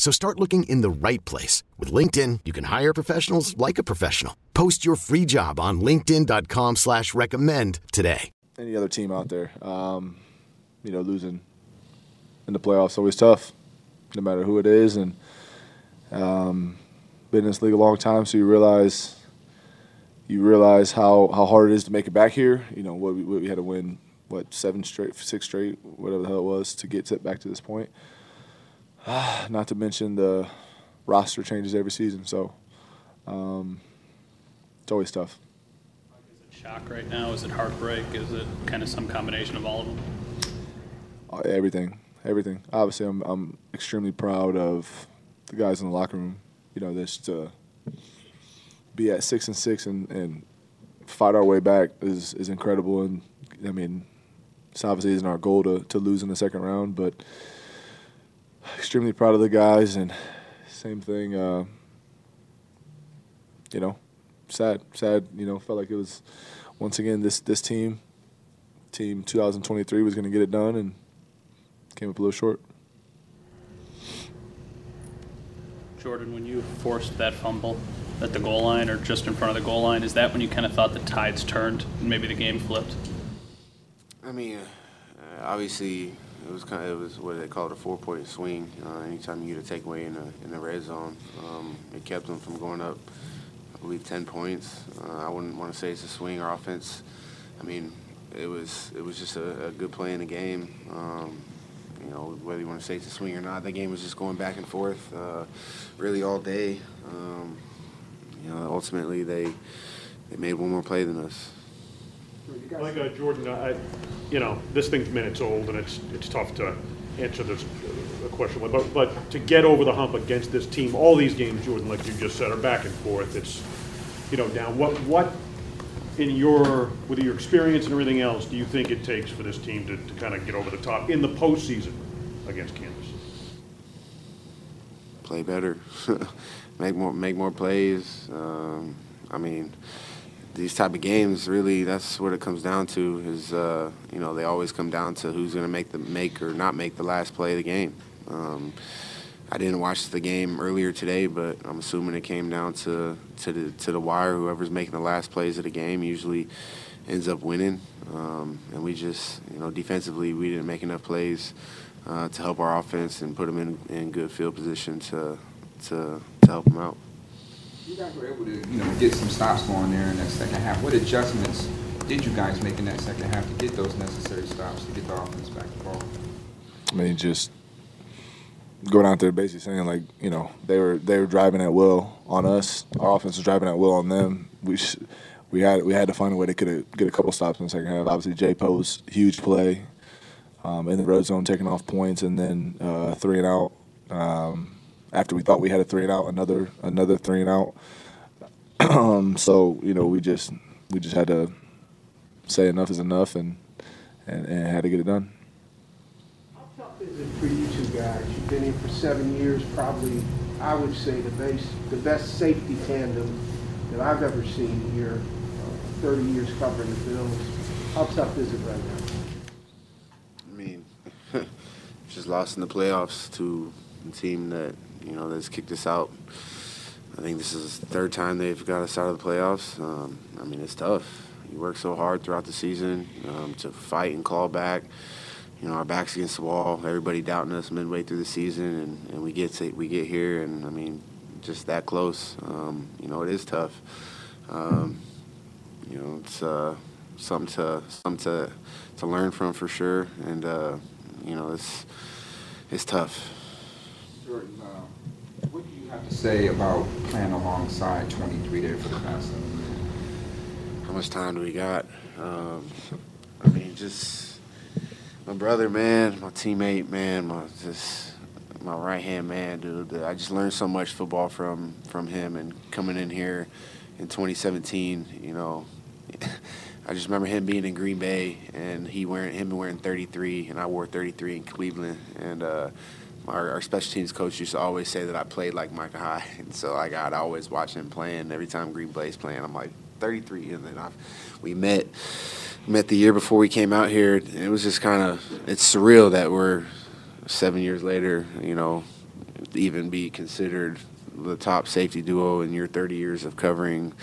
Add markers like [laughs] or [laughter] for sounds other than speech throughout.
So start looking in the right place. With LinkedIn, you can hire professionals like a professional. Post your free job on linkedin.com slash recommend today. Any other team out there, um, you know, losing in the playoffs always tough, no matter who it is. And um, been in this league a long time, so you realize you realize how, how hard it is to make it back here. You know, what we, what we had to win, what, seven straight, six straight, whatever the hell it was, to get to, back to this point. Not to mention the roster changes every season, so um, it's always tough. Is it shock right now? Is it heartbreak? Is it kind of some combination of all of them? Uh, everything, everything. Obviously, I'm I'm extremely proud of the guys in the locker room. You know, this to be at six and six and, and fight our way back is is incredible. And I mean, it's obviously isn't our goal to to lose in the second round, but extremely proud of the guys, and same thing. Uh, you know, sad, sad. You know, felt like it was once again this this team, team 2023 was going to get it done, and came up a little short. Jordan, when you forced that fumble at the goal line or just in front of the goal line, is that when you kind of thought the tides turned and maybe the game flipped? I mean, uh, obviously it was kind of it was what they call it a four point swing. Uh, anytime you get a takeaway in the in the red zone, um, it kept them from going up. I believe ten points. Uh, I wouldn't want to say it's a swing. Our offense, I mean, it was it was just a, a good play in the game. Um, you know, whether you want to say it's a swing or not, the game was just going back and forth, uh, really all day. Um, you know, ultimately they they made one more play than us. Like uh, Jordan, I, you know, this thing's minutes old, and it's it's tough to answer this uh, question. But but to get over the hump against this team, all these games, Jordan, like you just said, are back and forth. It's you know now what what in your with your experience and everything else do you think it takes for this team to, to kind of get over the top in the postseason against Kansas? Play better, [laughs] make more make more plays. Um, I mean these type of games, really, that's what it comes down to. Is uh, you know they always come down to who's going to make the make or not make the last play of the game. Um, I didn't watch the game earlier today, but I'm assuming it came down to to the to the wire. Whoever's making the last plays of the game usually ends up winning. Um, and we just, you know, defensively, we didn't make enough plays uh, to help our offense and put them in, in good field position to to to help them out you guys were able to, you know, get some stops going there in that second half. What adjustments did you guys make in that second half to get those necessary stops to get the offense back the ball? I mean, just going out there basically saying like, you know, they were they were driving at will on us. Our offense was driving at will on them. We we had we had to find a way to get a get a couple stops in the second half. Obviously, J Po's huge play um, in the red zone, taking off points, and then uh, three and out. Um, after we thought we had a three and out, another another three and out. um, so you know, we just we just had to say enough is enough, and and, and had to get it done. How tough is it for you two guys? You've been here for seven years, probably I would say the best the best safety tandem that I've ever seen here. Uh, Thirty years covering the Bills. How tough is it right now? I mean, [laughs] just lost in the playoffs to a team that you know, that's kicked us out. I think this is the third time they've got us out of the playoffs. Um, I mean, it's tough. You work so hard throughout the season um, to fight and claw back. You know, our backs against the wall. Everybody doubting us midway through the season, and, and we get to, we get here, and I mean, just that close. Um, you know, it is tough. Um, you know, it's uh, something to something to to learn from for sure, and uh, you know, it's it's tough. Jordan, uh, have to say about playing alongside 23 there for the past? How much time do we got? Um, I mean, just my brother, man, my teammate, man, my just my right hand man, dude. I just learned so much football from from him, and coming in here in 2017, you know. [laughs] I just remember him being in Green Bay and he wearing him wearing 33 and I wore 33 in Cleveland and uh, our, our, special teams coach used to always say that I played like Micah Hyde, [laughs] and so like I'd always watch him playing. Every time Green Bay's playing I'm like 33 and then I've, we met met the year before we came out here. It was just kind of it's surreal that we're seven years later you know even be considered the top safety duo in your 30 years of covering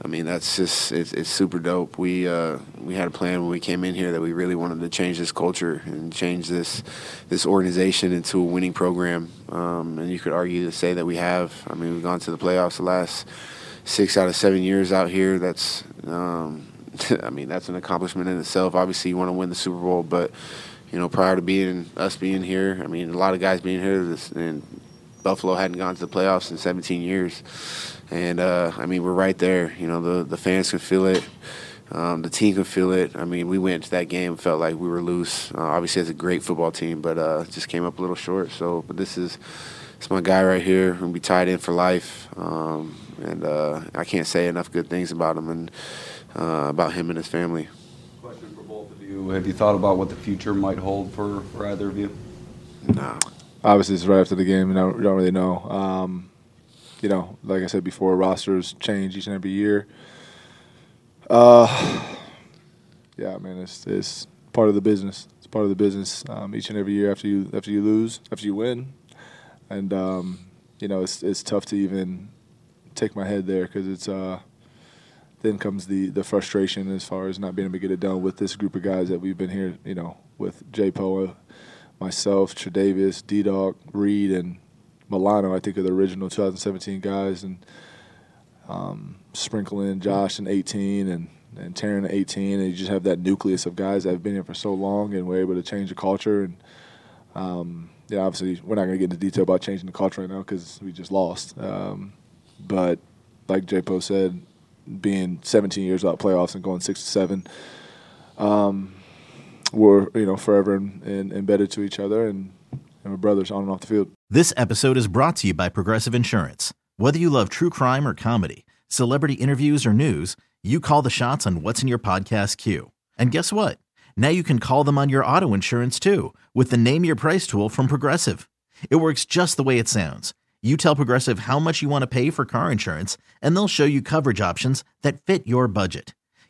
I mean, that's just it's, it's super dope. We uh, we had a plan when we came in here that we really wanted to change this culture and change this this organization into a winning program. Um, and you could argue to say that we have. I mean, we've gone to the playoffs the last six out of seven years out here. That's um, [laughs] I mean, that's an accomplishment in itself. Obviously, you want to win the Super Bowl, but you know, prior to being us being here, I mean, a lot of guys being here, this, and Buffalo hadn't gone to the playoffs in 17 years and uh, I mean we're right there. You know the the fans can feel it. Um, the team can feel it. I mean, we went into that game felt like we were loose. Uh, obviously, it's a great football team, but uh, just came up a little short. So, but this is it's my guy right here. Gonna be tied in for life, um, and uh, I can't say enough good things about him and uh, about him and his family. Question for both of you: Have you thought about what the future might hold for for either of you? No. Obviously, it's right after the game, and I don't really know. Um, you know, like I said before, rosters change each and every year. Uh, yeah, I mean, it's it's part of the business. It's part of the business. Um, each and every year after you after you lose, after you win, and um, you know, it's it's tough to even take my head there because it's uh, then comes the the frustration as far as not being able to get it done with this group of guys that we've been here. You know, with J Po, myself, Tre'Davious, D Dog, Reid, and Milano, I think, are the original 2017 guys, and um, sprinkle in Josh in 18 and and Taron at 18, and you just have that nucleus of guys that have been here for so long, and we're able to change the culture. And um, yeah, obviously, we're not going to get into detail about changing the culture right now because we just lost. Um, but like J Po said, being 17 years out playoffs and going six to seven, um, we're you know forever in, in, embedded to each other, and, and we're brothers on and off the field. This episode is brought to you by Progressive Insurance. Whether you love true crime or comedy, celebrity interviews or news, you call the shots on what's in your podcast queue. And guess what? Now you can call them on your auto insurance too with the Name Your Price tool from Progressive. It works just the way it sounds. You tell Progressive how much you want to pay for car insurance, and they'll show you coverage options that fit your budget.